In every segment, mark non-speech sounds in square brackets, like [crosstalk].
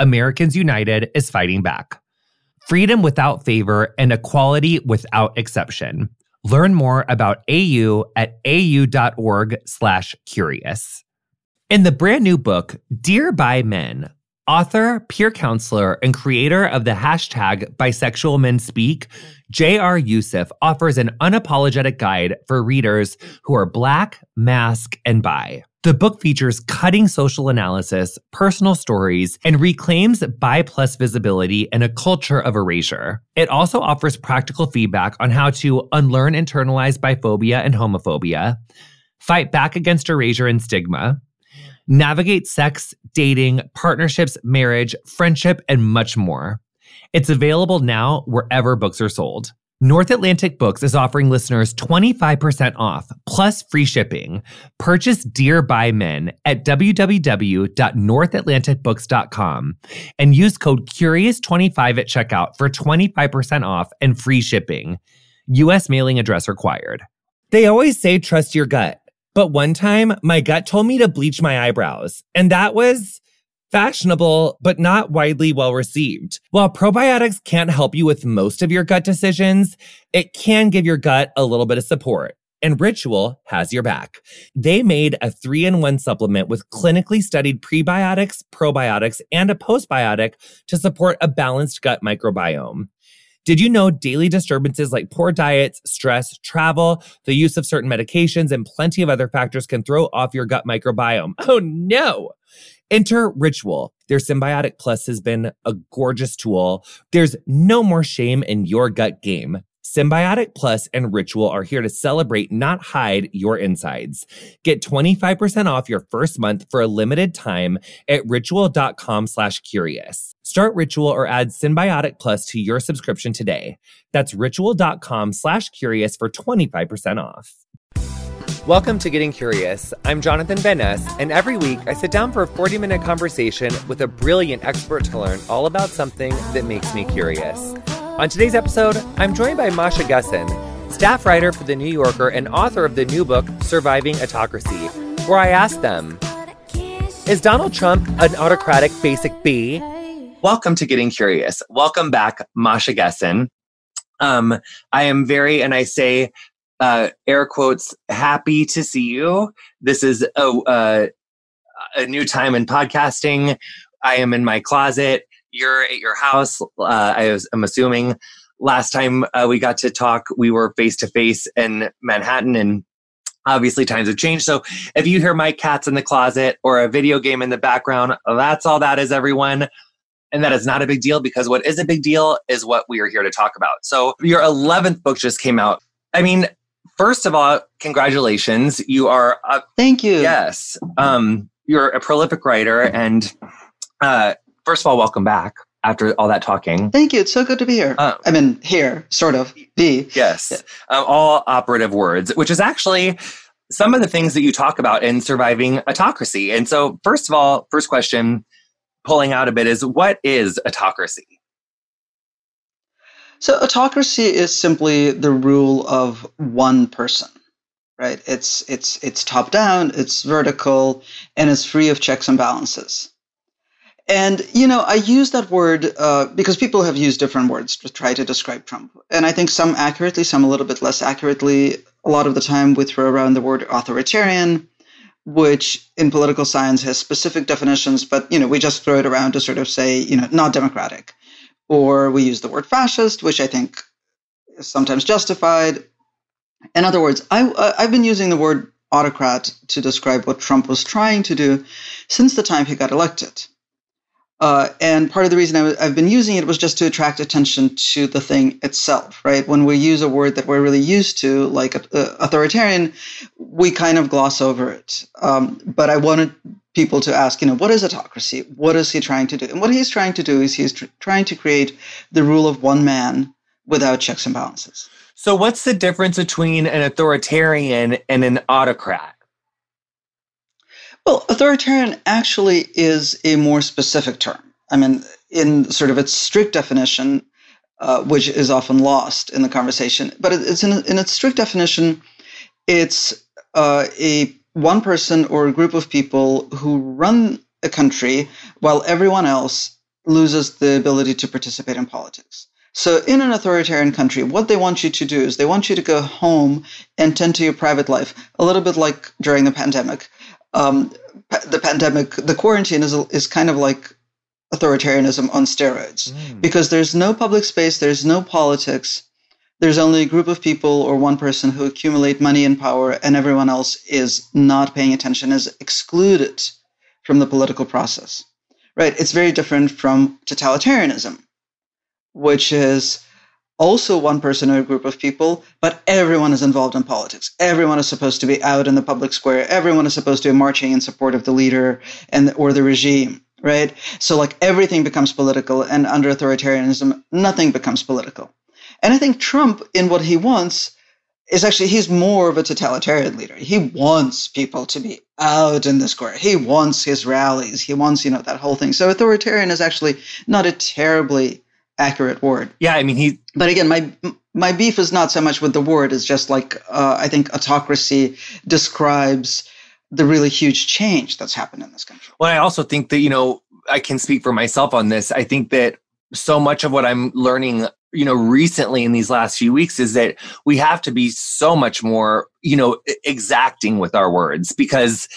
Americans United is fighting back. Freedom without favor and equality without exception. Learn more about AU at au.org/curious. In the brand new book, Dear Bi Men, author, peer counselor, and creator of the hashtag Bisexual Men Speak, J.R. Yussuf offers an unapologetic guide for readers who are Black, Masc, and Bi. The book features cutting social analysis, personal stories, and reclaims bi plus visibility in a culture of erasure. It also offers practical feedback on how to unlearn internalized biphobia and homophobia, fight back against erasure and stigma, navigate sex, dating, partnerships, marriage, friendship, and much more. It's available now wherever books are sold. North Atlantic Books is offering listeners 25% off plus free shipping. Purchase Dear Bi Men at www.northatlanticbooks.com and use code CURIOUS25 at checkout for 25% off and free shipping. US mailing address required. They always say trust your gut. But one time, my gut told me to bleach my eyebrows, and that was fashionable, but not widely well received. While probiotics can't help you with most of your gut decisions, it can give your gut a little bit of support. And Ritual has your back. They made a three in one supplement with clinically studied prebiotics, probiotics, and a postbiotic to support a balanced gut microbiome. Did you know daily disturbances like poor diets, stress, travel, the use of certain medications, and plenty of other factors can throw off your gut microbiome? Oh no! Enter Ritual. Their Synbiotic Plus has been a gorgeous tool. There's no more shame in your gut game. Synbiotic Plus and Ritual are here to celebrate, not hide your insides. Get 25% off your first month for a limited time at ritual.com slash curious. Start Ritual or add Synbiotic Plus to your subscription today. That's ritual.com slash curious for 25% off. Welcome to Getting Curious. I'm Jonathan Van and every week I sit down for a 40 minute conversation with a brilliant expert to learn all about something that makes me curious. On today's episode, I'm joined by Masha Gessen, staff writer for The New Yorker and author of the new book, Surviving Autocracy, where I asked them Is Donald Trump an autocratic basic B? Welcome to Getting Curious. Welcome back, Masha Gessen. Um, I am very, and I say uh, air quotes, happy to see you. This is a, uh, a new time in podcasting. I am in my closet you're at your house. Uh, I was, I'm assuming last time uh, we got to talk, we were face to face in Manhattan, and obviously times have changed. So if you hear my cats in the closet or a video game in the background, that's all that is, everyone. And that is not a big deal because what is a big deal is what we are here to talk about. So your 11th book just came out. I mean, first of all, congratulations. You are. A, Thank you. Yes. Um, you're a prolific writer and uh, first of all, welcome back after all that talking. Thank you. It's so good to be here. Uh, I mean, here, sort of. Be. Yes. Yeah. Um, all operative words, which is actually some of the things that you talk about in surviving autocracy. And so, first of all, first question, pulling out a bit, is what is autocracy? So, autocracy is simply the rule of one person right it's it's it's top down it's vertical and it's free of checks and balances and, you know, I use that word uh, because people have used different words to try to describe Trump. And I think some accurately, some a little bit less accurately. A lot of the time we throw around the word authoritarian, which in political science has specific definitions, but, you know, we just throw it around to sort of say, you know, not democratic. Or we use the word fascist, which I think is sometimes justified. In other words, I, uh, I've been using the word autocrat to describe what Trump was trying to do since the time he got elected. Uh, and part of the reason i w- I've been using it was just to attract attention to the thing itself, right? When we use a word that we're really used to, like uh, authoritarian, we kind of gloss over it. Um, but I wanted people to ask, you know, what is autocracy? What is he trying to do? And what he's trying to do is he's tr- trying to create the rule of one man without checks and balances. So, what's the difference between an authoritarian and an autocrat? Well, authoritarian actually is a more specific term. I mean, in sort of its strict definition, uh, which is often lost in the conversation, but it's in, in its strict definition, it's uh, a one person or a group of people who run a country while everyone else loses the ability to participate in politics. So, in an authoritarian country, what they want you to do is they want you to go home and tend to your private life, a little bit like during the pandemic. Um, the pandemic, the quarantine is, is kind of like authoritarianism on steroids mm. because there's no public space, there's no politics, there's only a group of people or one person who accumulate money and power, and everyone else is not paying attention, is excluded from the political process. Right? It's very different from totalitarianism, which is also one person or a group of people, but everyone is involved in politics. Everyone is supposed to be out in the public square. Everyone is supposed to be marching in support of the leader and or the regime, right? So like everything becomes political, and under authoritarianism, nothing becomes political. And I think Trump, in what he wants, is actually he's more of a totalitarian leader. He wants people to be out in the square. He wants his rallies. He wants, you know, that whole thing. So authoritarian is actually not a terribly accurate word. Yeah, I mean he. But again, my my beef is not so much with the word. It's just like uh, I think autocracy describes the really huge change that's happened in this country. Well, I also think that you know I can speak for myself on this. I think that so much of what I'm learning you know recently in these last few weeks is that we have to be so much more you know exacting with our words because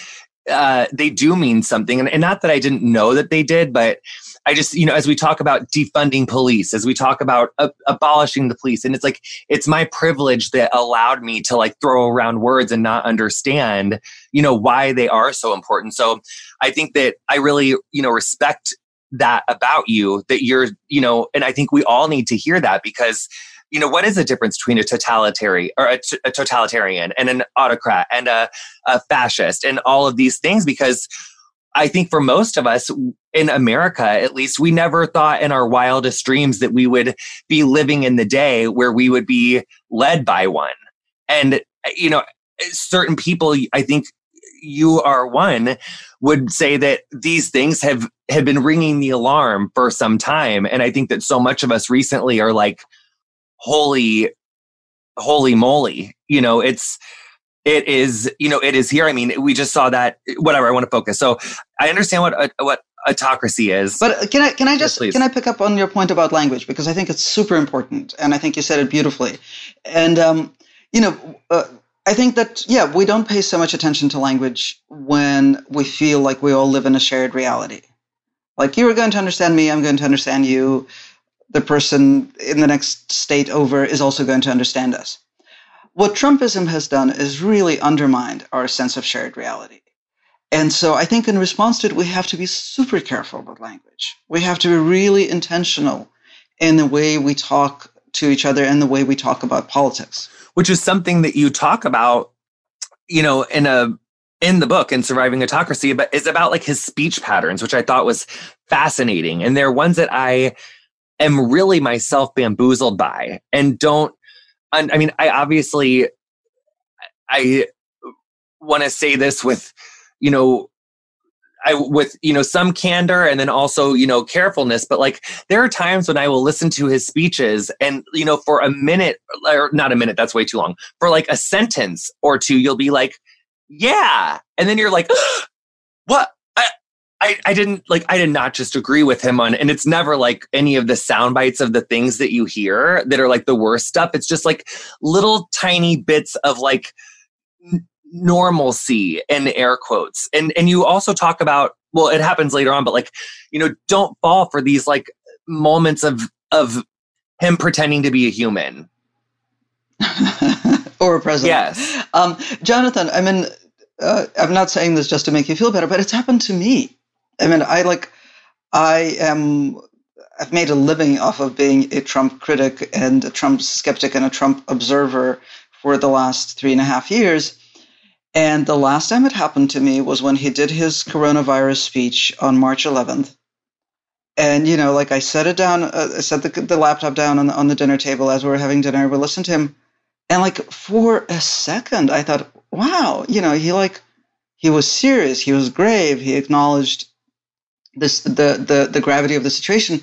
uh, they do mean something and, and not that i didn't know that they did but I just, you know, as we talk about defunding police, as we talk about uh, abolishing the police, and it's like, it's my privilege that allowed me to like throw around words and not understand, you know, why they are so important. So I think that I really, you know, respect that about you that you're you know and i think we all need to hear that because you know what is the difference between a totalitarian or a, t- a totalitarian and an autocrat and a, a fascist and all of these things because I think for most of us in America, at least, we never thought in our wildest dreams that we would be living in the day where we would be led by one. And, you know, certain people, I think you are one, would say that these things have have been ringing the alarm for some time. And i think that so much of us recently are like holy holy moly you know it's it is you know it is here. I mean we just saw that whatever i want to focus. So i understand what uh, what autocracy is. But can i can i just yes, can i pick up on your point about language? Because i think it's super important and i think you said it beautifully. And um you know uh, I think that, yeah, we don't pay so much attention to language when we feel like we all live in a shared reality. Like you are going to understand me, I'm going to understand you. The person in the next state over is also going to understand us. What Trumpism has done is really undermined our sense of shared reality. And so I think in response to it, we have to be super careful with language. We have to be really intentional in the way we talk to each other and the way we talk about politics which is something that you talk about, you know, in a in the book in surviving autocracy but is about like his speech patterns which i thought was fascinating. And they're ones that i am really myself bamboozled by and don't i mean i obviously i want to say this with you know I with you know some candor and then also you know carefulness but like there are times when I will listen to his speeches and you know for a minute or not a minute that's way too long for like a sentence or two you'll be like yeah. And then you're like [gasps] what? I, I, I didn't like I did not just agree with him on and it's never like any of the sound bites of the things that you hear that are like the worst stuff. It's just like little tiny bits of like normalcy and air quotes. And and you also talk about well it happens later on but like you know don't fall for these like moments of of him pretending to be a human [laughs] or a president yes um, jonathan i mean uh, i'm not saying this just to make you feel better but it's happened to me i mean i like i am i've made a living off of being a trump critic and a trump skeptic and a trump observer for the last three and a half years And the last time it happened to me was when he did his coronavirus speech on March 11th. And, you know, like I set it down, uh, I set the, the laptop down on the, on the dinner table as we were having dinner. We listened to him. And, like, for a second, I thought, wow, you know, he, like, he was serious. He was grave. He acknowledged this, the, the, the gravity of the situation.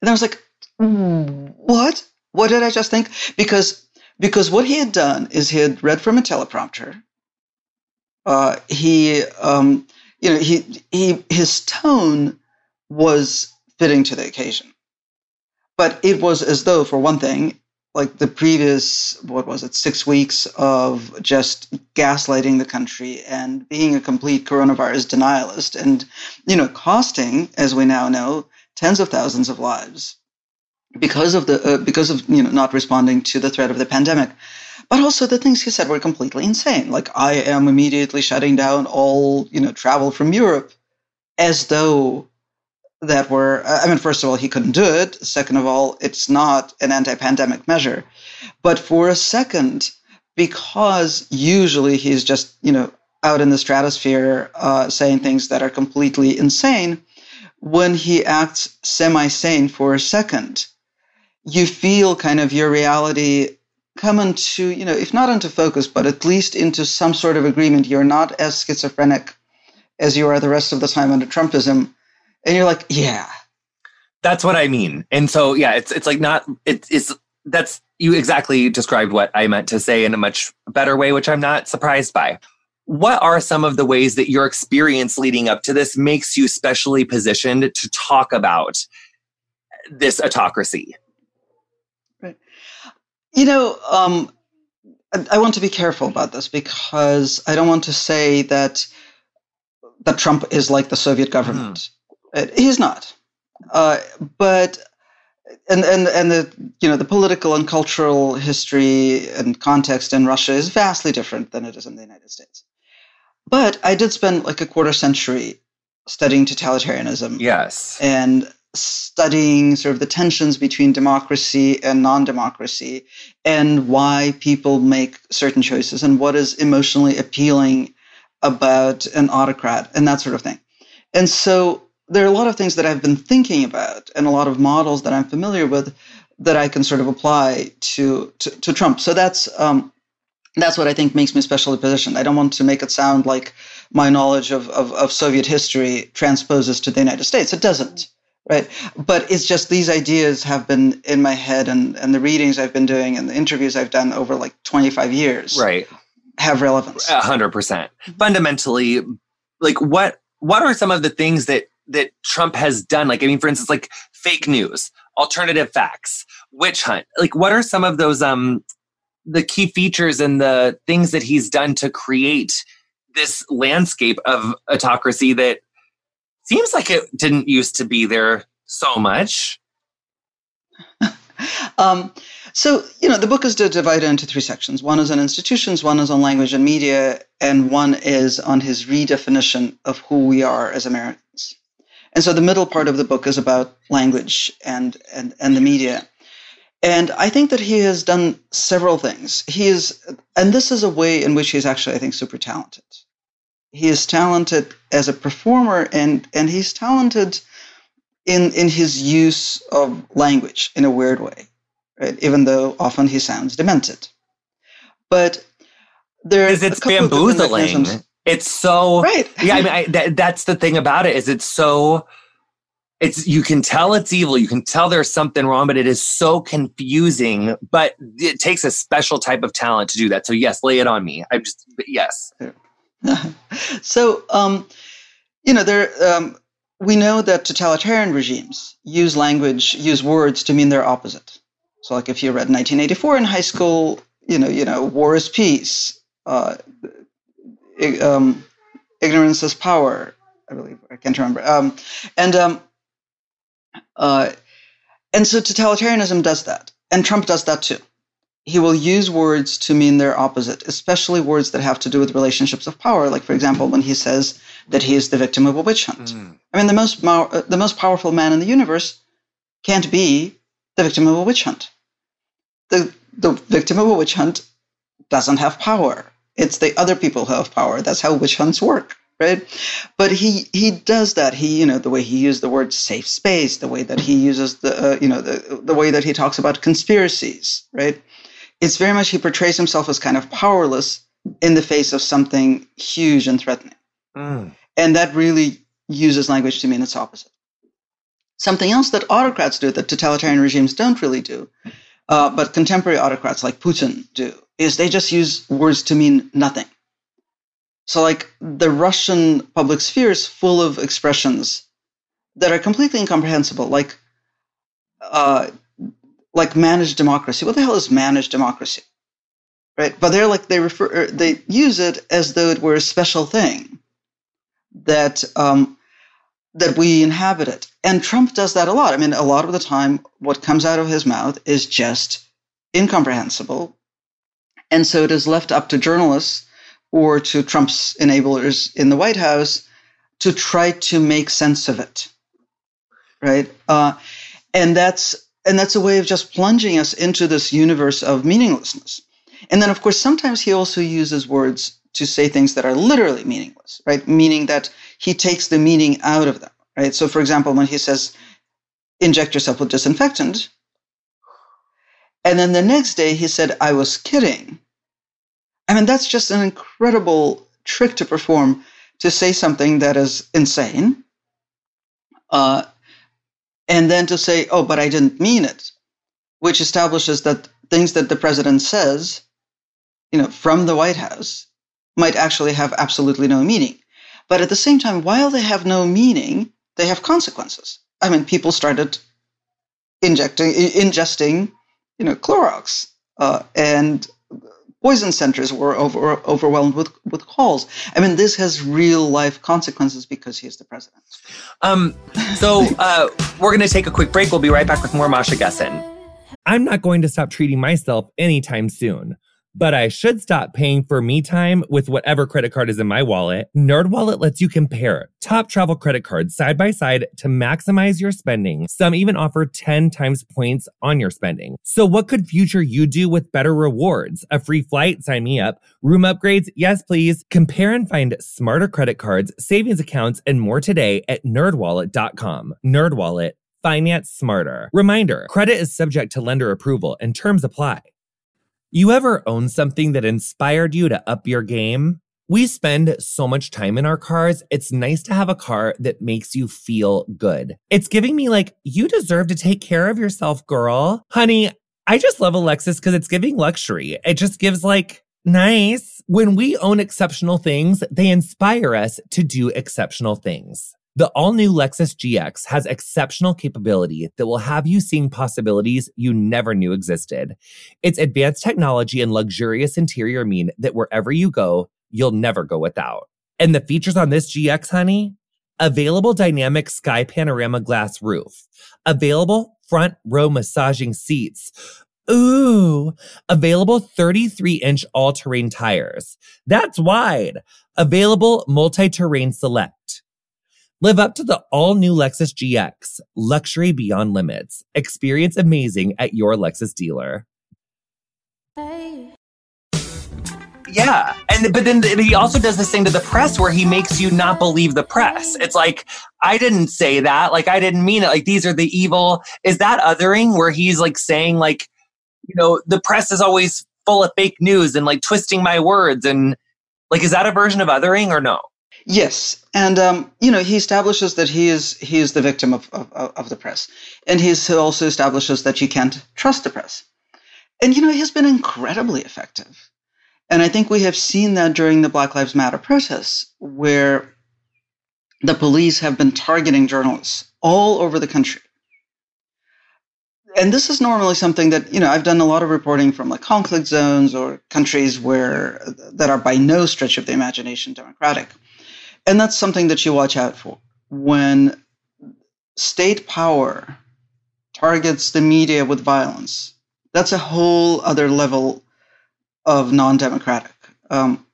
And I was like, what? What did I just think? Because, because what he had done is he had read from a teleprompter uh, he, um, you know, he, he, his tone was fitting to the occasion. But it was as though, for one thing, like the previous, what was it, six weeks of just gaslighting the country and being a complete coronavirus denialist and, you know, costing, as we now know, tens of thousands of lives because of the, uh, because of, you know, not responding to the threat of the pandemic. But also the things he said were completely insane. Like I am immediately shutting down all, you know, travel from Europe as though that were I mean, first of all, he couldn't do it. Second of all, it's not an anti-pandemic measure. But for a second, because usually he's just, you know, out in the stratosphere uh, saying things that are completely insane, when he acts semi-sane for a second, you feel kind of your reality come into, you know, if not into focus, but at least into some sort of agreement. You're not as schizophrenic as you are the rest of the time under Trumpism. And you're like, yeah. That's what I mean. And so, yeah, it's it's like not it, it's that's you exactly described what I meant to say in a much better way, which I'm not surprised by. What are some of the ways that your experience leading up to this makes you specially positioned to talk about this autocracy? Right. You know, um, I, I want to be careful about this because I don't want to say that that Trump is like the Soviet government. Mm. He's not. Uh, but and and and the you know the political and cultural history and context in Russia is vastly different than it is in the United States. But I did spend like a quarter century studying totalitarianism. Yes. And studying sort of the tensions between democracy and non-democracy and why people make certain choices and what is emotionally appealing about an autocrat and that sort of thing. And so there are a lot of things that I've been thinking about and a lot of models that I'm familiar with that I can sort of apply to to, to Trump. So that's um, that's what I think makes me specially positioned. I don't want to make it sound like my knowledge of, of, of Soviet history transposes to the United States. It doesn't right but it's just these ideas have been in my head and and the readings i've been doing and the interviews i've done over like 25 years right have relevance 100% fundamentally like what what are some of the things that that trump has done like i mean for instance like fake news alternative facts witch hunt like what are some of those um the key features and the things that he's done to create this landscape of autocracy that seems like it didn't used to be there so much. [laughs] um, so, you know, the book is divided into three sections. One is on institutions, one is on language and media, and one is on his redefinition of who we are as Americans. And so the middle part of the book is about language and, and, and the media. And I think that he has done several things. He is, and this is a way in which he's actually, I think, super talented he is talented as a performer and and he's talented in in his use of language in a weird way right even though often he sounds demented but there is it's bamboozling it's so right. Yeah i mean I, that, that's the thing about it is it's so it's you can tell it's evil you can tell there's something wrong but it is so confusing but it takes a special type of talent to do that. So yes lay it on me. I'm just yes. [laughs] So, um, you know, there um, we know that totalitarian regimes use language, use words to mean their opposite. So, like if you read 1984 in high school, you know, you know, war is peace, uh, um, ignorance is power. I believe I can't remember. Um, and um, uh, and so totalitarianism does that, and Trump does that too he will use words to mean their opposite, especially words that have to do with relationships of power. Like, for example, when he says that he is the victim of a witch hunt. Mm. I mean, the most uh, the most powerful man in the universe can't be the victim of a witch hunt. The the victim of a witch hunt doesn't have power. It's the other people who have power. That's how witch hunts work, right? But he he does that. He you know the way he used the word safe space, the way that he uses the uh, you know the the way that he talks about conspiracies, right? It's very much he portrays himself as kind of powerless in the face of something huge and threatening, mm. and that really uses language to mean its opposite. Something else that autocrats do that totalitarian regimes don't really do, uh, but contemporary autocrats like Putin do, is they just use words to mean nothing. So, like the Russian public sphere is full of expressions that are completely incomprehensible, like uh, like managed democracy. What the hell is managed democracy? Right? But they're like they refer er, they use it as though it were a special thing that um, that we inhabit it. And Trump does that a lot. I mean, a lot of the time, what comes out of his mouth is just incomprehensible. And so it is left up to journalists or to Trump's enablers in the White House to try to make sense of it. Right. Uh, and that's and that's a way of just plunging us into this universe of meaninglessness. And then, of course, sometimes he also uses words to say things that are literally meaningless, right? Meaning that he takes the meaning out of them, right? So, for example, when he says, inject yourself with disinfectant, and then the next day he said, I was kidding. I mean, that's just an incredible trick to perform to say something that is insane. Uh, and then to say, oh, but I didn't mean it, which establishes that things that the president says, you know, from the White House might actually have absolutely no meaning. But at the same time, while they have no meaning, they have consequences. I mean, people started injecting, ingesting, you know, Clorox, uh, and poison centers were over, overwhelmed with, with calls. I mean, this has real life consequences because he is the president. Um, so uh, we're going to take a quick break. We'll be right back with more Masha Gessen. I'm not going to stop treating myself anytime soon but I should stop paying for me time with whatever credit card is in my wallet. NerdWallet lets you compare top travel credit cards side by side to maximize your spending. Some even offer 10 times points on your spending. So what could future you do with better rewards? A free flight? Sign me up. Room upgrades? Yes, please. Compare and find smarter credit cards, savings accounts, and more today at nerdwallet.com. NerdWallet. Finance smarter. Reminder, credit is subject to lender approval and terms apply. You ever own something that inspired you to up your game? We spend so much time in our cars. It's nice to have a car that makes you feel good. It's giving me like, you deserve to take care of yourself, girl. Honey, I just love a Lexus because it's giving luxury. It just gives like, nice. When we own exceptional things, they inspire us to do exceptional things. The all new Lexus GX has exceptional capability that will have you seeing possibilities you never knew existed. Its advanced technology and luxurious interior mean that wherever you go, you'll never go without. And the features on this GX, honey? Available dynamic sky panorama glass roof, available front row massaging seats. Ooh, available 33 inch all terrain tires. That's wide. Available multi terrain select Live up to the all new Lexus GX, luxury beyond limits. Experience amazing at your Lexus dealer. Hey. Yeah, and but then he also does this thing to the press where he makes you not believe the press. It's like I didn't say that, like I didn't mean it. Like these are the evil. Is that othering where he's like saying like, you know, the press is always full of fake news and like twisting my words and like is that a version of othering or no? Yes, and um, you know he establishes that he is he is the victim of, of, of the press, and he also establishes that you can't trust the press, and you know he's been incredibly effective, and I think we have seen that during the Black Lives Matter protests, where the police have been targeting journalists all over the country. And this is normally something that you know I've done a lot of reporting from like conflict zones or countries where that are by no stretch of the imagination democratic and that's something that you watch out for. When state power targets the media with violence, that's a whole other level of non democratic. Um,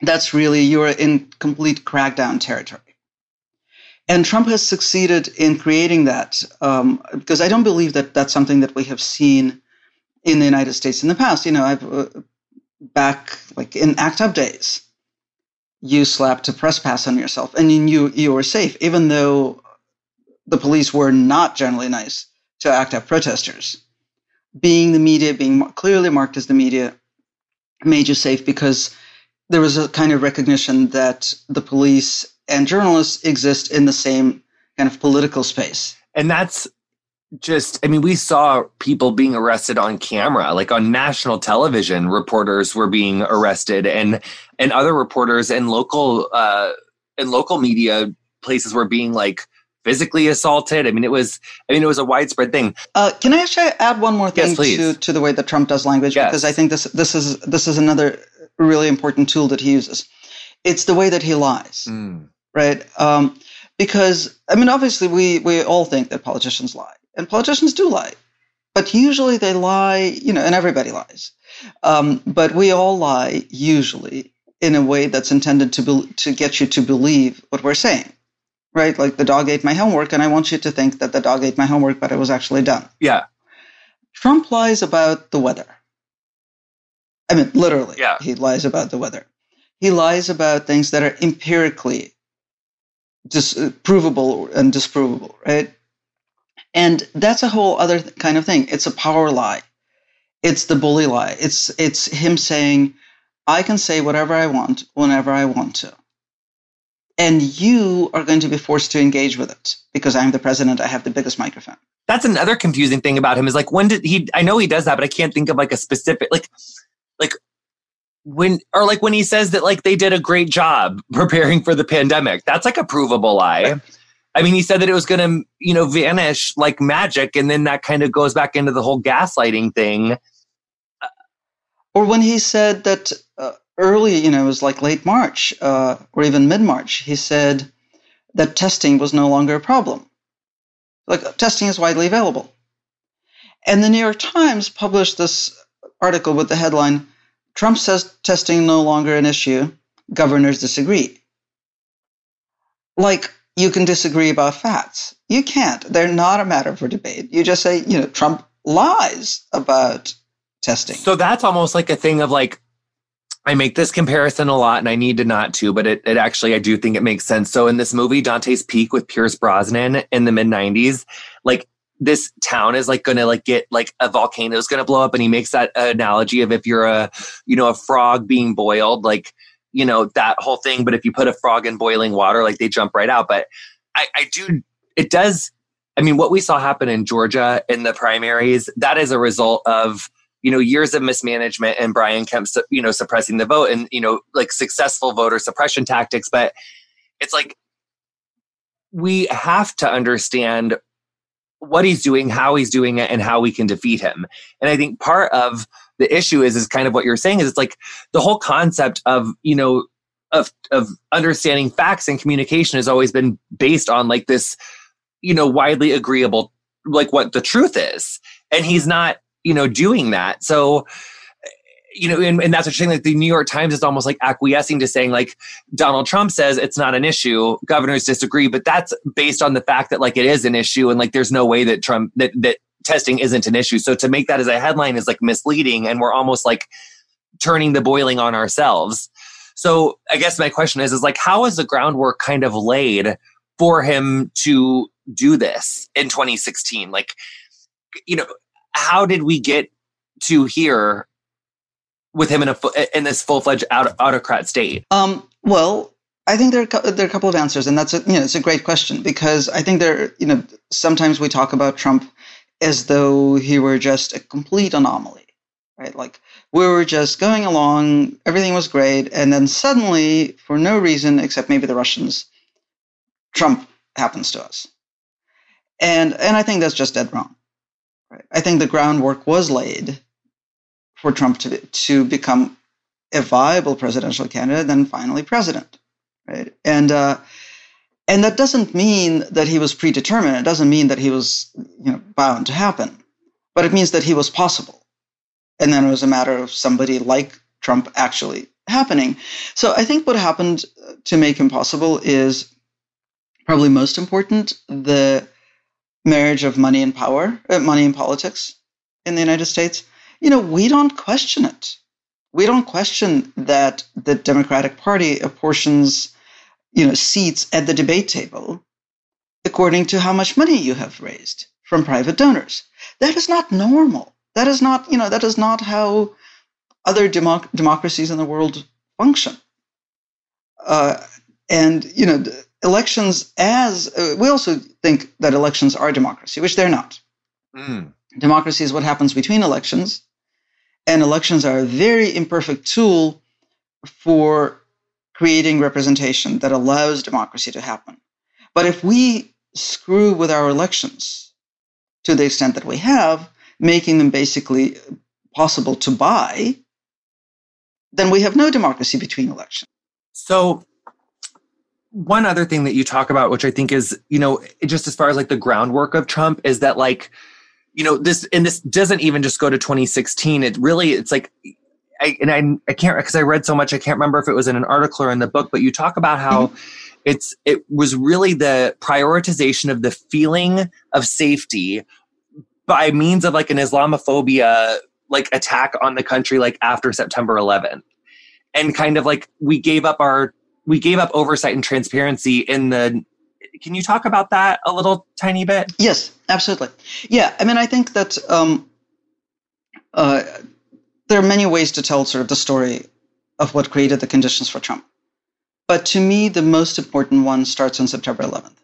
that's really, you're in complete crackdown territory. And Trump has succeeded in creating that um, because I don't believe that that's something that we have seen in the United States in the past. You know, I've uh, back like in ACT UP days, you slapped a press pass on yourself and you knew you were safe, even though the police were not generally nice to ACT UP protesters. Being the media, being clearly marked as the media, made you safe because there was a kind of recognition that the police and journalists exist in the same kind of political space. And that's just i mean we saw people being arrested on camera like on national television reporters were being arrested and and other reporters and local uh and local media places were being like physically assaulted. I mean it was i mean it was a widespread thing. Uh, can i actually add one more thing yes, to to the way that trump does language? Yes. because i think this this is this is another really important tool that he uses. It's the way that he lies mm. right? Um because I mean, obviously, we we all think that politicians lie, and politicians do lie, but usually they lie, you know, and everybody lies. Um, but we all lie usually in a way that's intended to be, to get you to believe what we're saying, right? Like the dog ate my homework, and I want you to think that the dog ate my homework, but it was actually done. Yeah. Trump lies about the weather. I mean, literally, yeah. he lies about the weather. He lies about things that are empirically dis- provable and disprovable, right? And that's a whole other kind of thing. It's a power lie. It's the bully lie. It's it's him saying, "I can say whatever I want whenever I want to." And you are going to be forced to engage with it because I'm the president. I have the biggest microphone. That's another confusing thing about him is like when did he I know he does that, but I can't think of like a specific like like when or like when he says that like they did a great job [laughs] preparing for the pandemic that's like a provable lie i mean he said that it was going to you know vanish like magic and then that kind of goes back into the whole gaslighting thing or when he said that uh, early you know it was like late march uh, or even mid-march he said that testing was no longer a problem like testing is widely available and the new york times published this article with the headline Trump says testing no longer an issue. Governors disagree. Like you can disagree about facts. You can't. They're not a matter for debate. You just say, you know, Trump lies about testing. So that's almost like a thing of like, I make this comparison a lot and I need to not to, but it, it actually, I do think it makes sense. So in this movie, Dante's Peak with Pierce Brosnan in the mid 90s, like this town is like to like get like a volcano is to blow up and he makes that analogy of if you're a you know a frog being boiled like you know that whole thing but if you put a frog in boiling water like they jump right out but i i do it does i mean what we saw happen in georgia in the primaries that is a result of you know years of mismanagement and brian kemp you know suppressing the vote and you know like successful voter suppression tactics but it's like we have to understand what he's doing, how he's doing it, and how we can defeat him. And I think part of the issue is is kind of what you're saying is it's like the whole concept of you know of of understanding facts and communication has always been based on like this you know widely agreeable like what the truth is and he's not you know doing that so you know, and, and that's what you're saying. Like the New York Times is almost like acquiescing to saying like Donald Trump says it's not an issue. Governors disagree, but that's based on the fact that like it is an issue, and like there's no way that Trump that that testing isn't an issue. So to make that as a headline is like misleading, and we're almost like turning the boiling on ourselves. So I guess my question is, is like, how is the groundwork kind of laid for him to do this in 2016? Like, you know, how did we get to here with him in a in this full fledged autocrat state? Um, well, I think there are, there are a couple of answers, and that's a, you know it's a great question because I think there you know sometimes we talk about Trump as though he were just a complete anomaly, right? Like we were just going along, everything was great, and then suddenly, for no reason except maybe the Russians, Trump happens to us, and and I think that's just dead wrong. Right? I think the groundwork was laid for Trump to, to become a viable presidential candidate, then finally president, right? And uh, and that doesn't mean that he was predetermined. It doesn't mean that he was you know bound to happen, but it means that he was possible. And then it was a matter of somebody like Trump actually happening. So I think what happened to make him possible is probably most important the marriage of money and power, uh, money and politics in the United States you know, we don't question it. We don't question that the Democratic Party apportions, you know, seats at the debate table according to how much money you have raised from private donors. That is not normal. That is not, you know, that is not how other democ- democracies in the world function. Uh, and you know, elections as uh, we also think that elections are democracy, which they're not. Mm. Democracy is what happens between elections, and elections are a very imperfect tool for creating representation that allows democracy to happen. But if we screw with our elections to the extent that we have, making them basically possible to buy, then we have no democracy between elections. So, one other thing that you talk about, which I think is, you know, just as far as like the groundwork of Trump, is that like, you know, this, and this doesn't even just go to 2016. It really, it's like, I, and I, I can't, because I read so much, I can't remember if it was in an article or in the book, but you talk about how mm-hmm. it's, it was really the prioritization of the feeling of safety by means of like an Islamophobia like attack on the country like after September 11th. And kind of like we gave up our we gave up oversight and transparency in the can you talk about that a little tiny bit? Yes, absolutely. Yeah, I mean I think that um uh there are many ways to tell sort of the story of what created the conditions for Trump. But to me, the most important one starts on September 11th,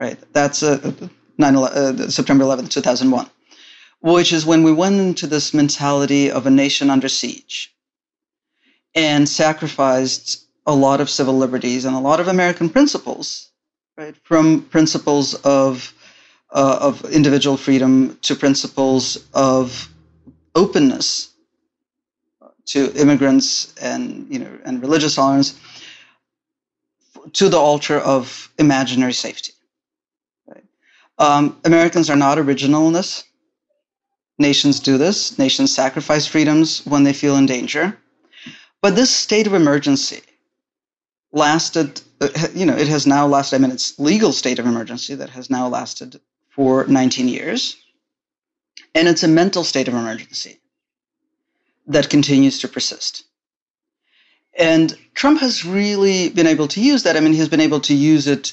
right? That's uh, 9 uh, September 11th, 2001 which is when we went into this mentality of a nation under siege and sacrificed a lot of civil liberties and a lot of American principles, right? From principles of uh, of individual freedom to principles of openness to immigrants and you know and religious tolerance to the altar of imaginary safety. Right? Um, Americans are not original in this. Nations do this. Nations sacrifice freedoms when they feel in danger. But this state of emergency lasted, uh, you know, it has now lasted, I mean, it's legal state of emergency that has now lasted for 19 years. And it's a mental state of emergency that continues to persist. And Trump has really been able to use that. I mean, he's been able to use it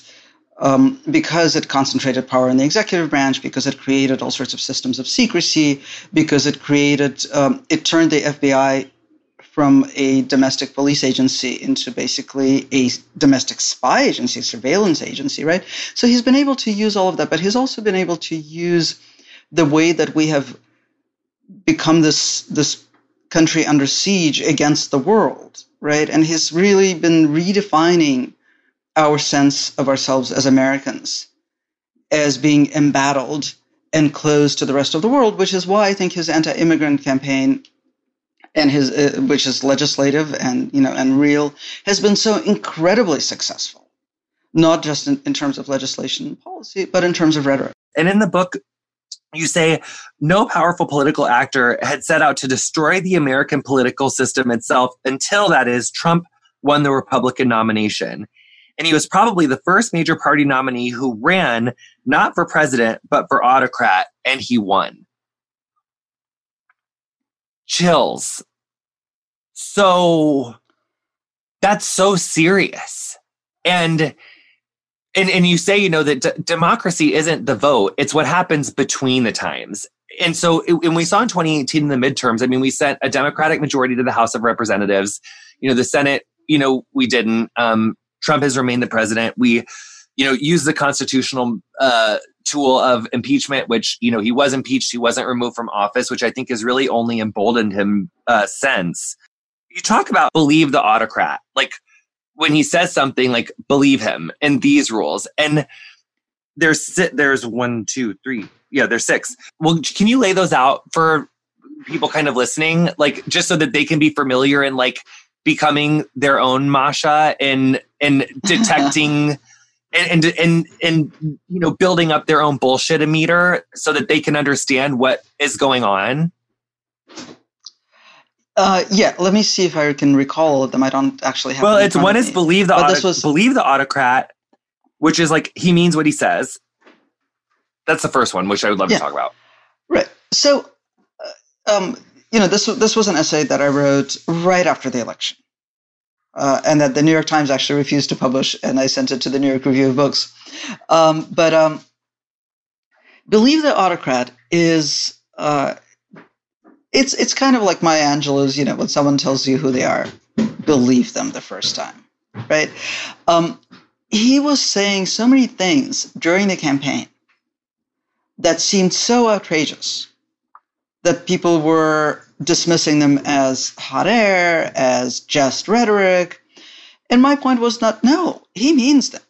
um, because it concentrated power in the executive branch, because it created all sorts of systems of secrecy, because it created, um, it turned the FBI from a domestic police agency into basically a domestic spy agency, surveillance agency, right? So he's been able to use all of that, but he's also been able to use the way that we have become this this country under siege against the world, right? And he's really been redefining our sense of ourselves as Americans as being embattled and closed to the rest of the world, which is why I think his anti-immigrant campaign and his uh, which is legislative and you know and real has been so incredibly successful not just in, in terms of legislation and policy but in terms of rhetoric and in the book you say no powerful political actor had set out to destroy the american political system itself until that is trump won the republican nomination and he was probably the first major party nominee who ran not for president, but for autocrat, and he won. Chills. So that's so serious. And and and you say you know that d- democracy isn't the vote it's what happens between the times and so and we saw in 2018 in the midterms i mean we sent a democratic majority to the house of representatives you know the senate you know we didn't um Trump has remained the president. We, you know, use the constitutional uh, tool of impeachment, which you know he was impeached, he wasn't removed from office, which I think has really only emboldened him uh, since. You talk about believe the autocrat, like when he says something, like believe him in these rules, and there's there's one, two, three, yeah, there's six. Well, can you lay those out for people kind of listening, like just so that they can be familiar and like becoming their own Masha and and [laughs] detecting and, and and and you know building up their own bullshit meter so that they can understand what is going on. Uh, yeah, let me see if I can recall all of them. I don't actually have. Well, it's one is believe the auto- was... believe the autocrat, which is like he means what he says. That's the first one, which I would love yeah. to talk about. Right. So, uh, um, you know, this this was an essay that I wrote right after the election, uh, and that the New York Times actually refused to publish, and I sent it to the New York Review of Books. Um, but um, believe the autocrat is uh, it's it's kind of like Maya Angelou's, you know, when someone tells you who they are, believe them the first time, right? Um, he was saying so many things during the campaign that seemed so outrageous that people were dismissing them as hot air, as just rhetoric. And my point was not, no, he means them.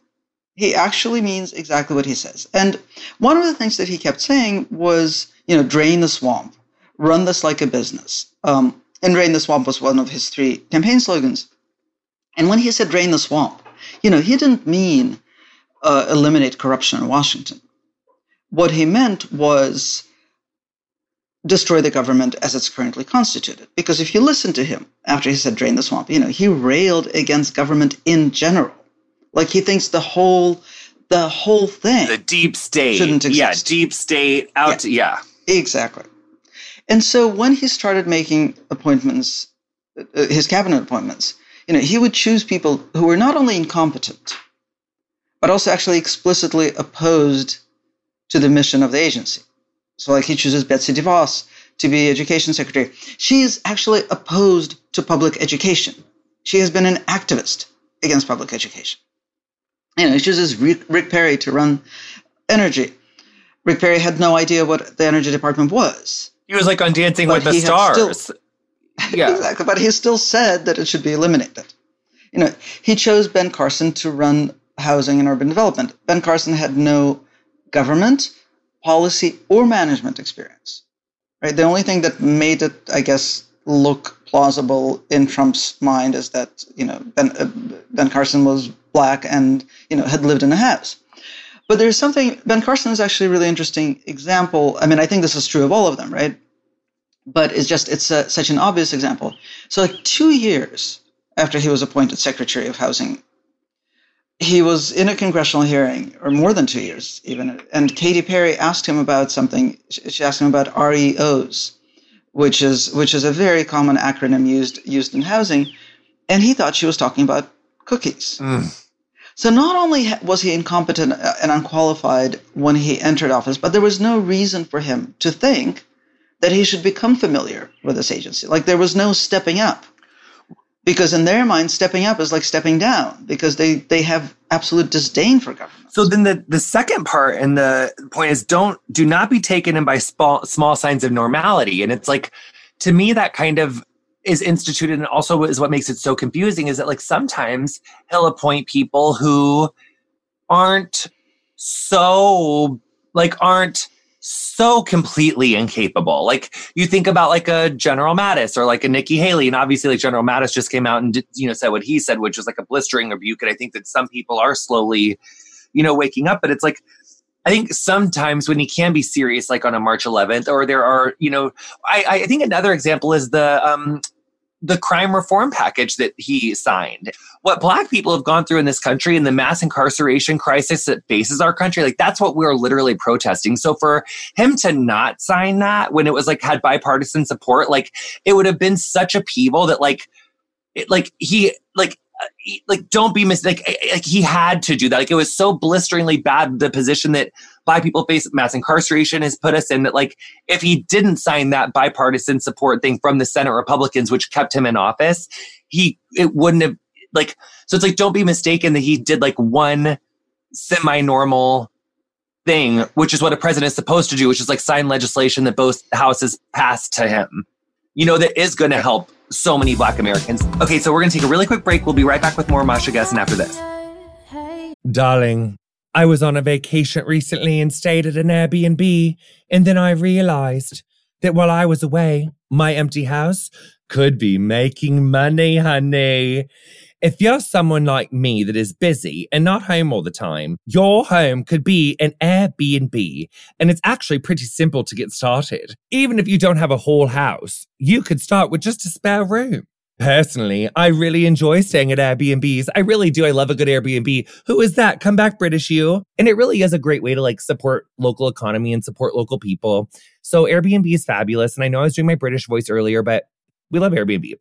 He actually means exactly what he says. And one of the things that he kept saying was, you know, drain the swamp, run this like a business. Um, and drain the swamp was one of his three campaign slogans. And when he said drain the swamp, you know, he didn't mean uh, eliminate corruption in Washington. What he meant was destroy the government as it's currently constituted. Because if you listen to him after he said drain the swamp, you know, he railed against government in general. Like he thinks the whole the whole thing the deep state shouldn't exist. Yeah, deep state out yeah, to, yeah. Exactly. And so when he started making appointments uh, his cabinet appointments, you know, he would choose people who were not only incompetent but also actually explicitly opposed to the mission of the agency. So, like, he chooses Betsy DeVos to be education secretary. She is actually opposed to public education. She has been an activist against public education. You know, he chooses Rick, Rick Perry to run energy. Rick Perry had no idea what the energy department was. He was like on Dancing with the Stars. Still, [laughs] yeah, exactly. But he still said that it should be eliminated. You know, he chose Ben Carson to run housing and urban development. Ben Carson had no government policy or management experience. Right. The only thing that made it, I guess, look plausible in Trump's mind is that you know Ben, uh, ben Carson was black and you know had lived in a house. But there's something Ben Carson is actually a really interesting example. I mean, I think this is true of all of them, right? But it's just it's a, such an obvious example. So like two years after he was appointed Secretary of Housing he was in a congressional hearing, or more than two years even, and Katie Porter asked him about something. She asked him about REOs, which is which is a very common acronym used used in housing, and he thought she was talking about cookies. Mm. So not only was he incompetent and unqualified when he entered office, but there was no reason for him to think that he should become familiar with this agency. Like there was no stepping up. Because in their mind stepping up is like stepping down because they they have absolute disdain for government. So then the the second part and the point is don't do not be taken in by small small signs of normality. And it's like to me that kind of is instituted and also is what makes it so confusing is that like sometimes he'll appoint people who aren't so like aren't so completely incapable. Like you think about like a General Mattis or like a Nikki Haley, and obviously like General Mattis just came out and did, you know said what he said, which was like a blistering rebuke. And I think that some people are slowly, you know, waking up. But it's like I think sometimes when he can be serious, like on a March 11th, or there are, you know, I, I think another example is the um, the crime reform package that he signed. What black people have gone through in this country and the mass incarceration crisis that faces our country, like that's what we're literally protesting. So for him to not sign that when it was like had bipartisan support, like it would have been such upheaval that like it, like he like Uh, like don't be mis like, like he had to do that. Like it was so blisteringly bad the position that black people face mass incarceration has put us in that like if he didn't sign that bipartisan support thing from the senate republicans which kept him in office he it wouldn't have like so it's like don't be mistaken that he did like one semi-normal thing which is what a president is supposed to do which is like sign legislation that both houses pass to him. You know that is going to help so many Black Americans. Okay, so we're going to take a really quick break. We'll be right back with more Masha Gessen after this. Darling, I was on a vacation recently and stayed at an Airbnb, and then I realized that while I was away, my empty house could be making money, honey. If you're someone like me that is busy and not home all the time, your home could be an Airbnb. And it's actually pretty simple to get started. Even if you don't have a whole house, you could start with just a spare room. Personally, I really enjoy staying at Airbnbs. I really do. I love a good Airbnb. Who is that? Come back, British you. And it really is a great way to like support local economy and support local people. So Airbnb is fabulous. And I know I was doing my British voice earlier, but we love Airbnb.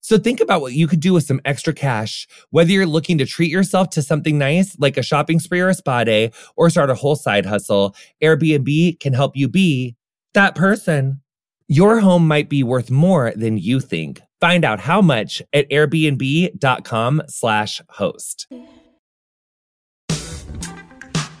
So think about what you could do with some extra cash, whether you're looking to treat yourself to something nice, like a shopping spree or a spa day, or start a whole side hustle. Airbnb can help you be that person. Your home might be worth more than you think. Find out how much at airbnb.com slash host.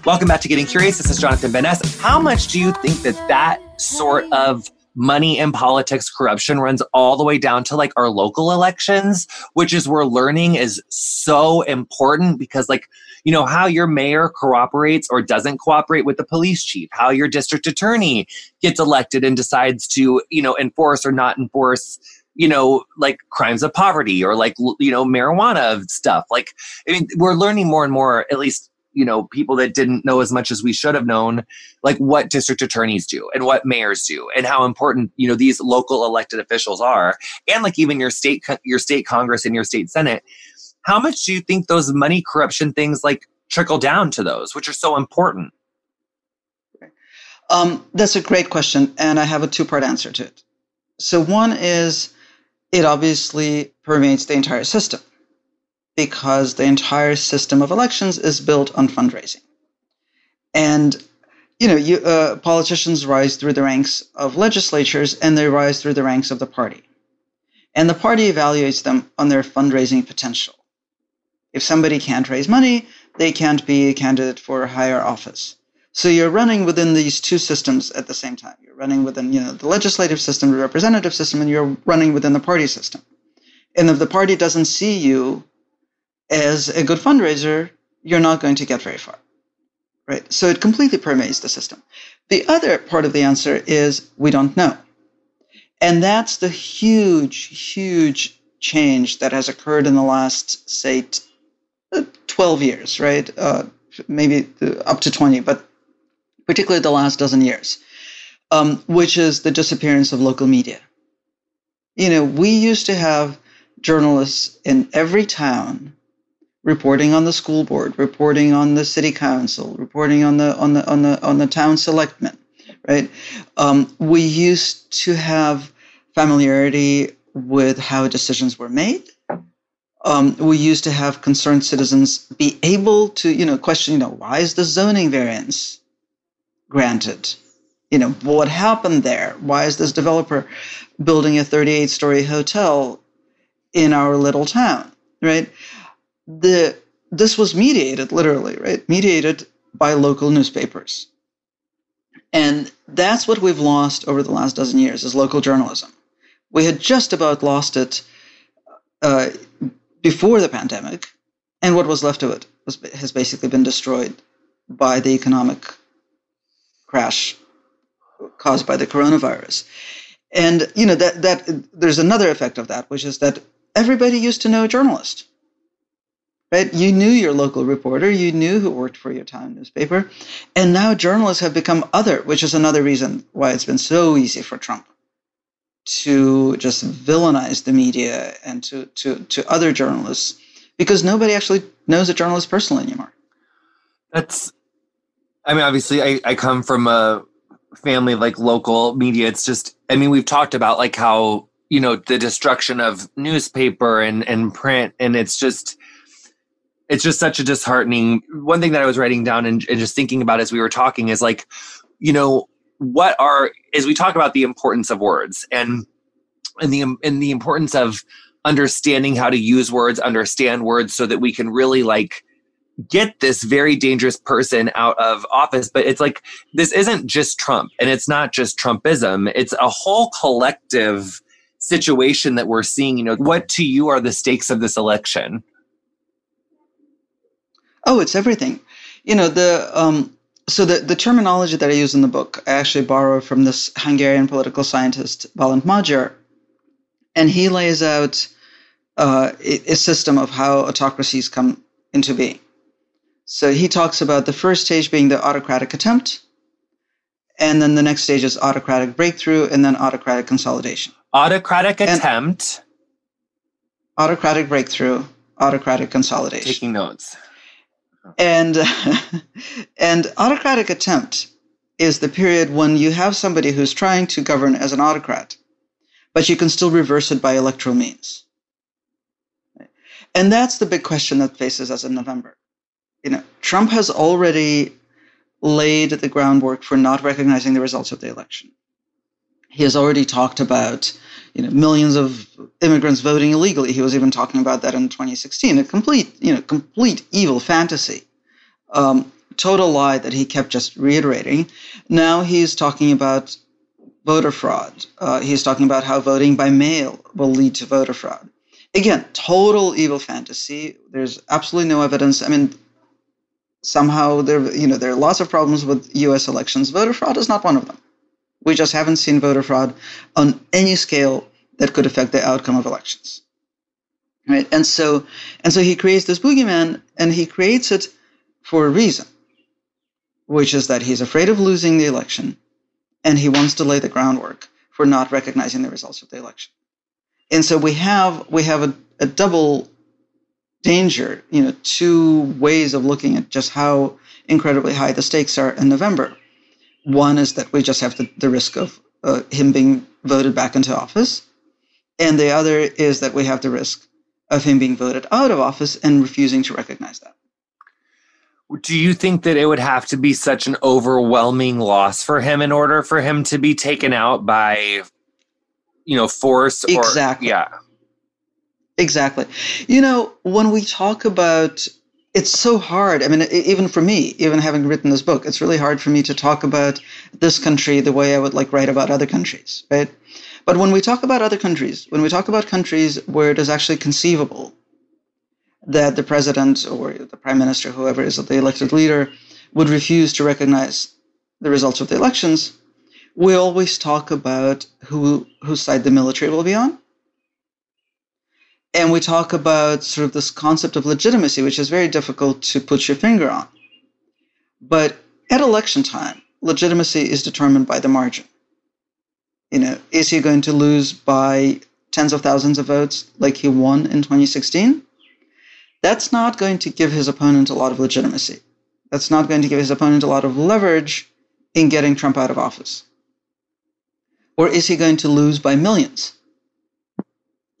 Welcome back to Getting Curious. This is Jonathan Ness. How much do you think that that sort of money and politics corruption runs all the way down to like our local elections, which is where learning is so important because like, you know, how your mayor cooperates or doesn't cooperate with the police chief, how your district attorney gets elected and decides to, you know, enforce or not enforce you know, like crimes of poverty or like, you know, marijuana stuff. Like, I mean, we're learning more and more, at least, you know, people that didn't know as much as we should have known, like what district attorneys do and what mayors do and how important, you know, these local elected officials are. And like even your state, your state Congress and your state Senate. How much do you think those money corruption things like trickle down to those, which are so important? Um, that's a great question. And I have a two part answer to it. So, one is it obviously permeates the entire system because the entire system of elections is built on fundraising. And you know, you, uh, politicians rise through the ranks of legislatures and they rise through the ranks of the party. And the party evaluates them on their fundraising potential. If somebody can't raise money, they can't be a candidate for a higher office. So you're running within these two systems at the same time. You're running within, you know, the legislative system, the representative system, and you're running within the party system. And if the party doesn't see you as a good fundraiser, you're not going to get very far. Right? So it completely permeates the system. The other part of the answer is we don't know. And that's the huge, huge change that has occurred in the last, say, uh, 12 years, right? Uh, maybe up to 20, but particularly the last dozen years, um, which is the disappearance of local media. You know, we used to have journalists in every town reporting on the school board, reporting on the city council, reporting on the on the on the on the town selectmen, right? Um, we used to have familiarity with how decisions were made. Um, we used to have concerned citizens be able to, you know, question, you know, why is the zoning variance granted. You know, what happened there? Why is this developer building a 38 story hotel in our little town? Right? The this was mediated literally, right? Mediated by local newspapers. And that's what we've lost over the last dozen years is local journalism. We had just about lost it uh, before the pandemic, and what was left of it was, has basically been destroyed by the economic crash caused by the coronavirus. And you know that that there's another effect of that, which is that everybody used to know a journalist. Right? You knew your local reporter, you knew who worked for your town newspaper, and now journalists have become other, which is another reason why it's been so easy for Trump to just villainize the media and to to to other journalists because nobody actually knows a journalist personally anymore. That's I mean, obviously, I, I come from a family like local media. It's just, I mean, we've talked about like how, you know, the destruction of newspaper and, and print. And it's just, it's just such a disheartening. One thing that I was writing down and, and just thinking about as we were talking is like, you know, what are, as we talk about the importance of words and, and the, and the importance of understanding how to use words, understand words so that we can really like, get this very dangerous person out of office. But it's like, this isn't just Trump and it's not just Trumpism. It's a whole collective situation that we're seeing. You know, what to you are the stakes of this election? Oh, it's everything. You know, the, um, so the, the terminology that I use in the book, I actually borrow from this Hungarian political scientist, Balint Magyar, and he lays out uh, a, system of how autocracies come into being. So he talks about the first stage being the autocratic attempt, and then the next stage is autocratic breakthrough, and then autocratic consolidation. Autocratic and, attempt. autocratic breakthrough, autocratic consolidation. Taking notes. And [laughs] and autocratic attempt is the period when you have somebody who's trying to govern as an autocrat, but you can still reverse it by electoral means. And that's the big question that faces us in November. You know, Trump has already laid the groundwork for not recognizing the results of the election. He has already talked about you know millions of immigrants voting illegally. He was even talking about that in 2016. A complete you know complete evil fantasy, um, total lie that he kept just reiterating. Now he's talking about voter fraud. Uh, he's talking about how voting by mail will lead to voter fraud. Again, total evil fantasy. There's absolutely no evidence. I mean, somehow there you know there are lots of problems with U.S. elections. Voter fraud is not one of them. We just haven't seen voter fraud on any scale that could affect the outcome of elections. Right? And so and so he creates this boogeyman and he creates it for a reason, which is that he's afraid of losing the election and he wants to lay the groundwork for not recognizing the results of the election. And so we have we have a, a double danger, you know, two ways of looking at just how incredibly high the stakes are in November. One is that we just have the, the risk of uh, him being voted back into office. And the other is that we have the risk of him being voted out of office and refusing to recognize that. Do you think that it would have to be such an overwhelming loss for him in order for him to be taken out by, you know, force? Or, exactly. Yeah. Exactly. You know, when we talk about it's so hard. I mean, even for me, even having written this book, it's really hard for me to talk about this country the way I would like write about other countries, right? But when we talk about other countries, when we talk about countries where it is actually conceivable that the president or the prime minister, whoever is the elected leader, would refuse to recognize the results of the elections, we always talk about who whose side the military will be on and we talk about sort of this concept of legitimacy, which is very difficult to put your finger on. But at election time, legitimacy is determined by the margin. You know, is he going to lose by tens of thousands of votes like he won in 2016? That's not going to give his opponent a lot of legitimacy. That's not going to give his opponent a lot of leverage in getting Trump out of office. Or is he going to lose by millions?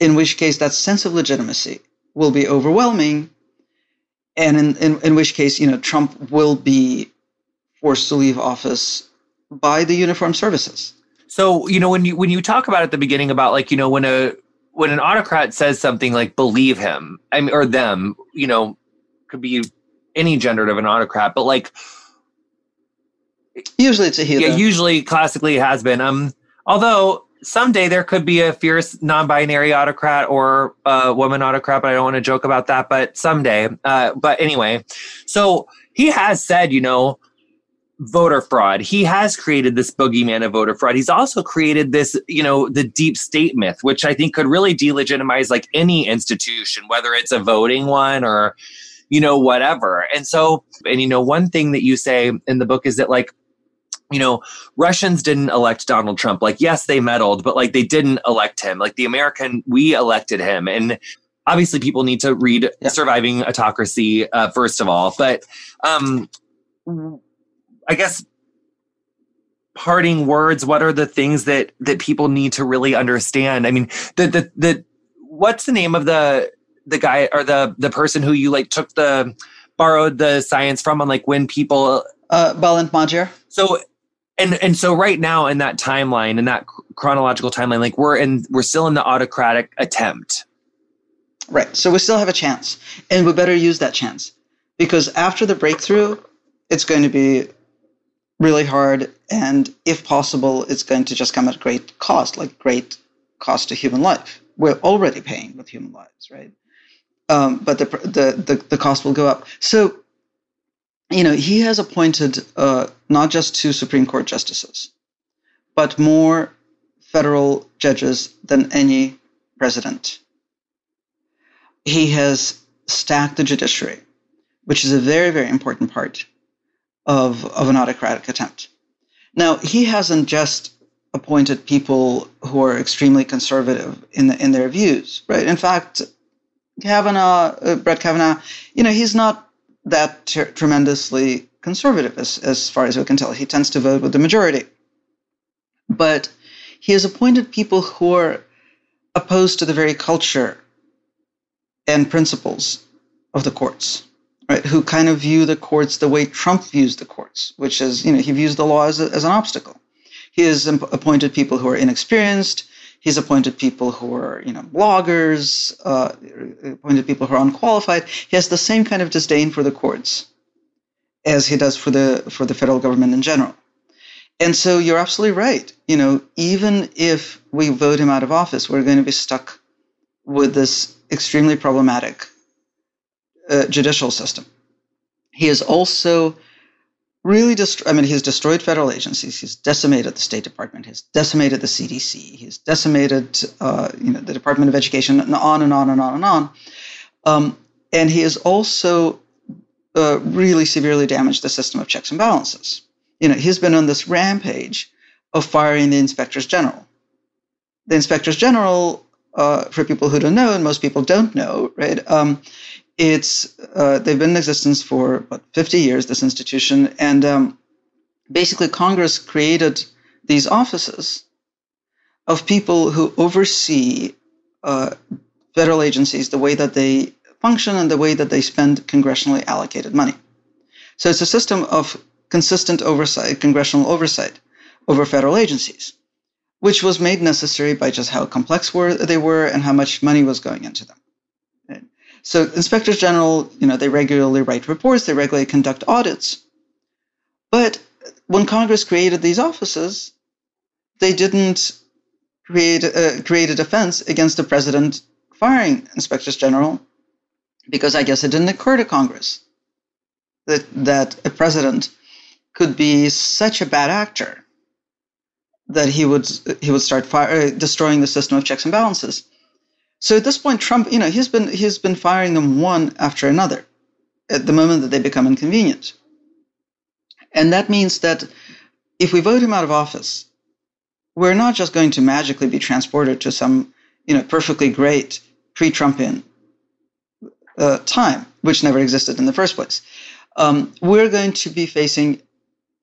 In which case that sense of legitimacy will be overwhelming and in, in, in which case you know trump will be forced to leave office by the uniformed services. So you know when you when you talk about at the beginning about like you know when a when an autocrat says something like believe him I mean, or them you know could be any gender of an autocrat but like usually it's a he yeah usually classically has been. Um although someday there could be a fierce non-binary autocrat or a woman autocrat but i don't want to joke about that but someday uh, but anyway. So he has said you know voter fraud. He has created this boogeyman of voter fraud. He's also created this you know the deep state myth which i think could really delegitimize like any institution whether it's a voting one or you know whatever. And so and you know one thing that you say in the book is that like you know, Russians didn't elect Donald Trump. Like, yes, they meddled, but like they didn't elect him. Like the American, we elected him. And obviously people need to read yeah. Surviving Autocracy, uh, first of all. But um, I guess parting words, what are the things that that people need to really understand? I mean, the the the what's the name of the the guy or the the person who you like took the borrowed the science from on like when people uh Balint Magyar. So and and so right now in that timeline in that chronological timeline like we're in we're still in the autocratic attempt. Right. So we still have a chance and we better use that chance because after the breakthrough it's going to be really hard and if possible it's going to just come at great cost like great cost to human life. We're already paying with human lives right? Um, but the, the the the cost will go up. So you know, he has appointed uh, not just two Supreme Court justices, but more federal judges than any president. He has stacked the judiciary, which is a very, very important part of, of an autocratic attempt. Now, he hasn't just appointed people who are extremely conservative in, the, in their views, right? In fact, Kavanaugh, uh, Brett Kavanaugh, you know, he's not that ter- tremendously conservative as, as far as we can tell. He tends to vote with the majority. But he has appointed people who are opposed to the very culture and principles of the courts, right? Who kind of view the courts the way Trump views the courts, which is, you know, he views the law as, a, as an obstacle. He has appointed people who are inexperienced. He's appointed people who are, you know, bloggers, uh, appointed people who are unqualified. He has the same kind of disdain for the courts as he does for the for the federal government in general. And so you're absolutely right. You know, even if we vote him out of office, we're going to be stuck with this extremely problematic uh, judicial system. He is also really I mean, he's destroyed federal agencies. He's decimated the State Department. He's decimated the CDC. He's decimated, uh, you know, the Department of Education, and on and on and on and on. Um, and he has also uh, really severely damaged the system of checks and balances. You know, he's been on this rampage of firing the inspectors general. The inspectors general, uh, for people who don't know, and most people don't know, right? Um, it's uh, they've been in existence for what 50 years this institution and um, basically congress created these offices of people who oversee uh, federal agencies the way that they function and the way that they spend congressionally allocated money. So it's a system of consistent oversight congressional oversight over federal agencies which was made necessary by just how complex were they were and how much money was going into them so inspectors general, you know, they regularly write reports, they regularly conduct audits. But when Congress created these offices, they didn't create uh, create a defense against the president firing inspectors general because I guess it didn't occur to Congress that that a president could be such a bad actor that he would he would start fire, uh, destroying the system of checks and balances. So at this point, Trump, you know, he's been he's been firing them one after another at the moment that they become inconvenient. And that means that if we vote him out of office, we're not just going to magically be transported to some, you know, perfectly great pre-Trumpian uh, time, which never existed in the first place. Um, we're going to be facing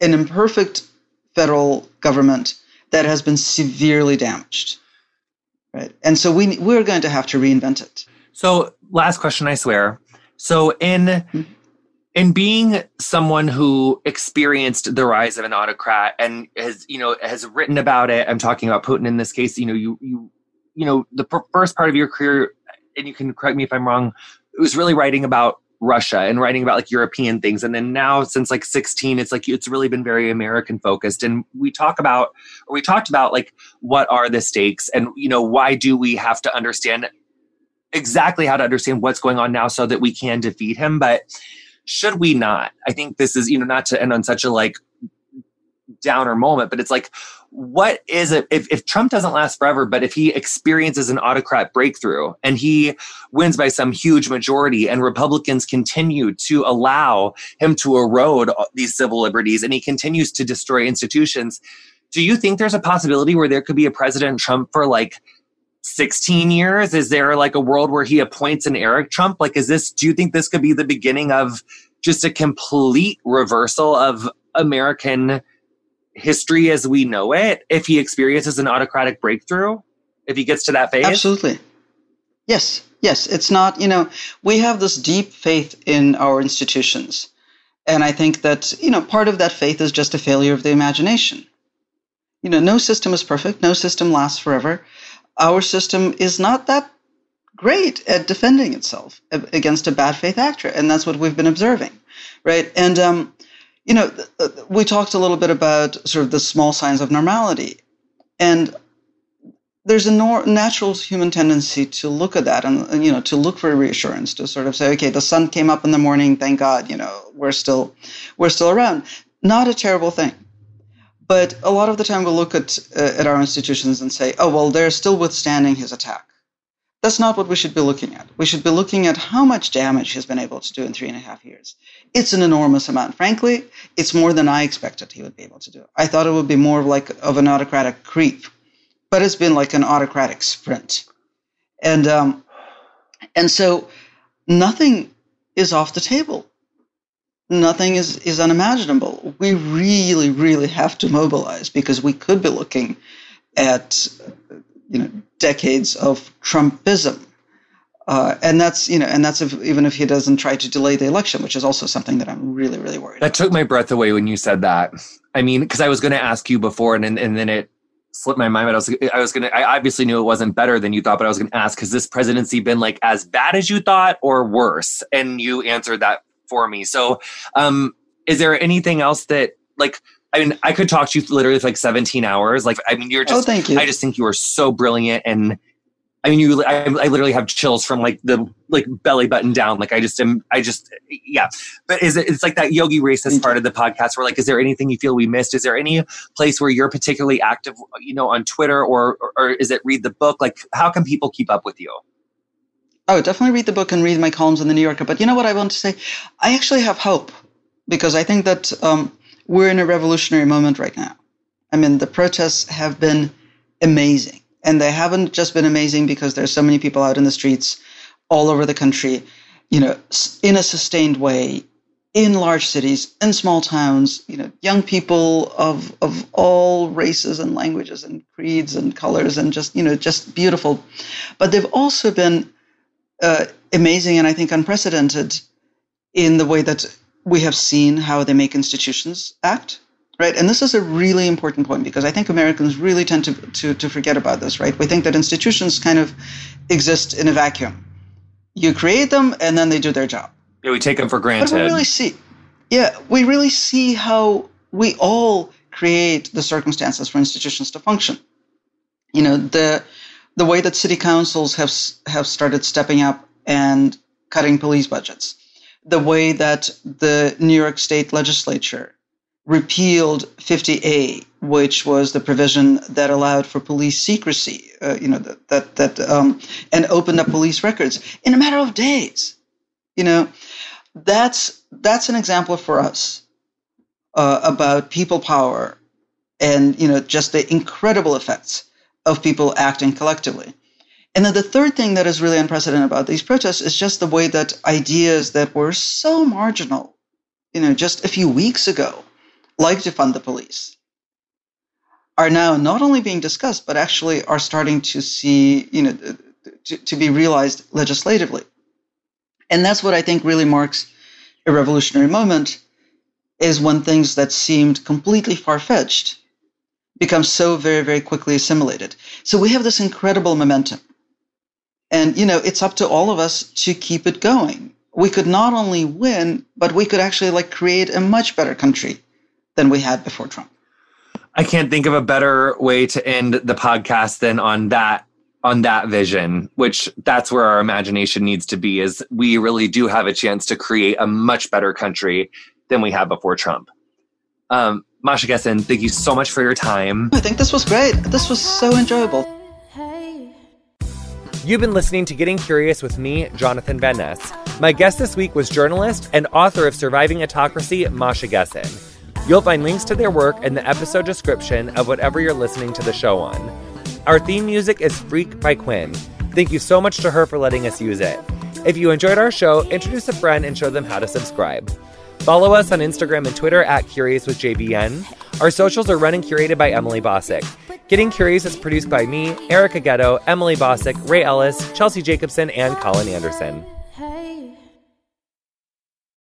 an imperfect federal government that has been severely damaged right? And so we we're going to have to reinvent it. So, last question, I swear. So, in mm-hmm. in being someone who experienced the rise of an autocrat and has you know has written about it, I'm talking about Putin in this case. You know, you you you know the first part of your career, and you can correct me if I'm wrong. It was really writing about Russia and writing about like European things. And then now since like 16, it's like it's really been very American focused. And we talk about or we talked about like what are the stakes and you know why do we have to understand exactly how to understand what's going on now so that we can defeat him. But should we not? I think this is, you know, not to end on such a like downer moment, but it's like, what is it if, if Trump doesn't last forever, but if he experiences an autocrat breakthrough and he wins by some huge majority and Republicans continue to allow him to erode these civil liberties and he continues to destroy institutions, do you think there's a possibility where there could be a President Trump for like 16 years? Is there like a world where he appoints an Eric Trump? Like, is this, do you think this could be the beginning of just a complete reversal of American history as we know it if he experiences an autocratic breakthrough if he gets to that phase? Absolutely. Yes yes. It's not you know we have this deep faith in our institutions. And i think that you know part of that faith is just a failure of the imagination. You know no system is perfect. No system lasts forever. Our system is not that great at defending itself against a bad faith actor. And that's what we've been observing right? And um, you know, we talked a little bit about sort of the small signs of normality. And there's a nor- natural human tendency to look at that and, you know to look for reassurance to sort of say okay the sun came up in the morning thank god you know we're still we're still around. Not a terrible thing. But a lot of the time we'll look at uh, at our institutions and say oh well they're still withstanding his attack that's not what we should be looking at. We should be looking at how much damage he's been able to do in three and a half years. It's an enormous amount. Frankly, it's more than I expected he would be able to do. I thought it would be more like of an autocratic creep, but it's been like an autocratic sprint. And um, And so nothing is off the table. Nothing is, is unimaginable. We really, really have to mobilize because we could be looking at you know decades of Trumpism. Uh, and that's you know, and that's if, even if he doesn't try to delay the election, which is also something that I'm really, really worried. That about. took my breath away when you said that. I mean, because I was going to ask you before, and and then it slipped my mind. But I was I was going to. I obviously knew it wasn't better than you thought, but I was going to ask: Has this presidency been like as bad as you thought, or worse? And you answered that for me. So, um, is there anything else that like? I mean, I could talk to you literally for like 17 hours. Like, I mean, you're just, oh, thank you. I just think you are so brilliant. And I mean, you, I, I literally have chills from like the, like belly button down. Like, I just am, I just, yeah. But is it, it's like that yogi racist part of the podcast where like, is there anything you feel we missed? Is there any place where you're particularly active, you know, on Twitter or, or, or is it read the book? Like, how can people keep up with you? Oh, definitely read the book and read my columns in the New Yorker. But you know what I want to say? I actually have hope because I think that, um, we're in a revolutionary moment right now. I mean, the protests have been amazing. And they haven't just been amazing because there's so many people out in the streets all over the country, you know, in a sustained way, in large cities, in small towns, you know, young people of of all races and languages and creeds and colors and just, you know, just beautiful. But they've also been uh, amazing and I think unprecedented in the way that we have seen how they make institutions act right? And this is a really important point because i think americans really tend to, to, to forget about this right? We think that institutions kind of exist in a vacuum. You create them and then they do their job. Yeah we take them for granted but we really see yeah we really see how we all create the circumstances for institutions to function. You know the the way that city councils have have started stepping up and cutting police budgets the way that the New York State legislature repealed 50A, which was the provision that allowed for police secrecy, uh, you know, that, that, that um, and opened up police records in a matter of days. You know, that's, that's an example for us uh, about people power and, you know, just the incredible effects of people acting collectively. And then the third thing that is really unprecedented about these protests is just the way that ideas that were so marginal, you know, just a few weeks ago, like to fund the police, are now not only being discussed, but actually are starting to see, you know, to, to be realized legislatively. And that's what I think really marks a revolutionary moment is when things that seemed completely far fetched become so very, very quickly assimilated. So we have this incredible momentum. And, you know, it's up to all of us to keep it going. We could not only win, but we could actually like create a much better country than we had before Trump. I can't think of a better way to end the podcast than on that on that vision, which that's where our imagination needs to be is we really do have a chance to create a much better country than we had before Trump. Um, Masha Gessen, thank you so much for your time. I think this was great. This was so enjoyable. You've been listening to Getting Curious with me, Jonathan Van Ness. My guest this week was journalist and author of Surviving Autocracy, Masha Gessen. You'll find links to their work in the episode description of whatever you're listening to the show on. Our theme music is Freak by Quiñ. Thank you so much to her for letting us use it. If you enjoyed our show, introduce a friend and show them how to subscribe. Follow us on Instagram and Twitter at Curious with JVN. Our socials are run and curated by Emily Bossak. Getting Curious is produced by me, Erica Getto, Emily Bossak, Ray Ellis, Chelsea Jacobson, and Colin Anderson.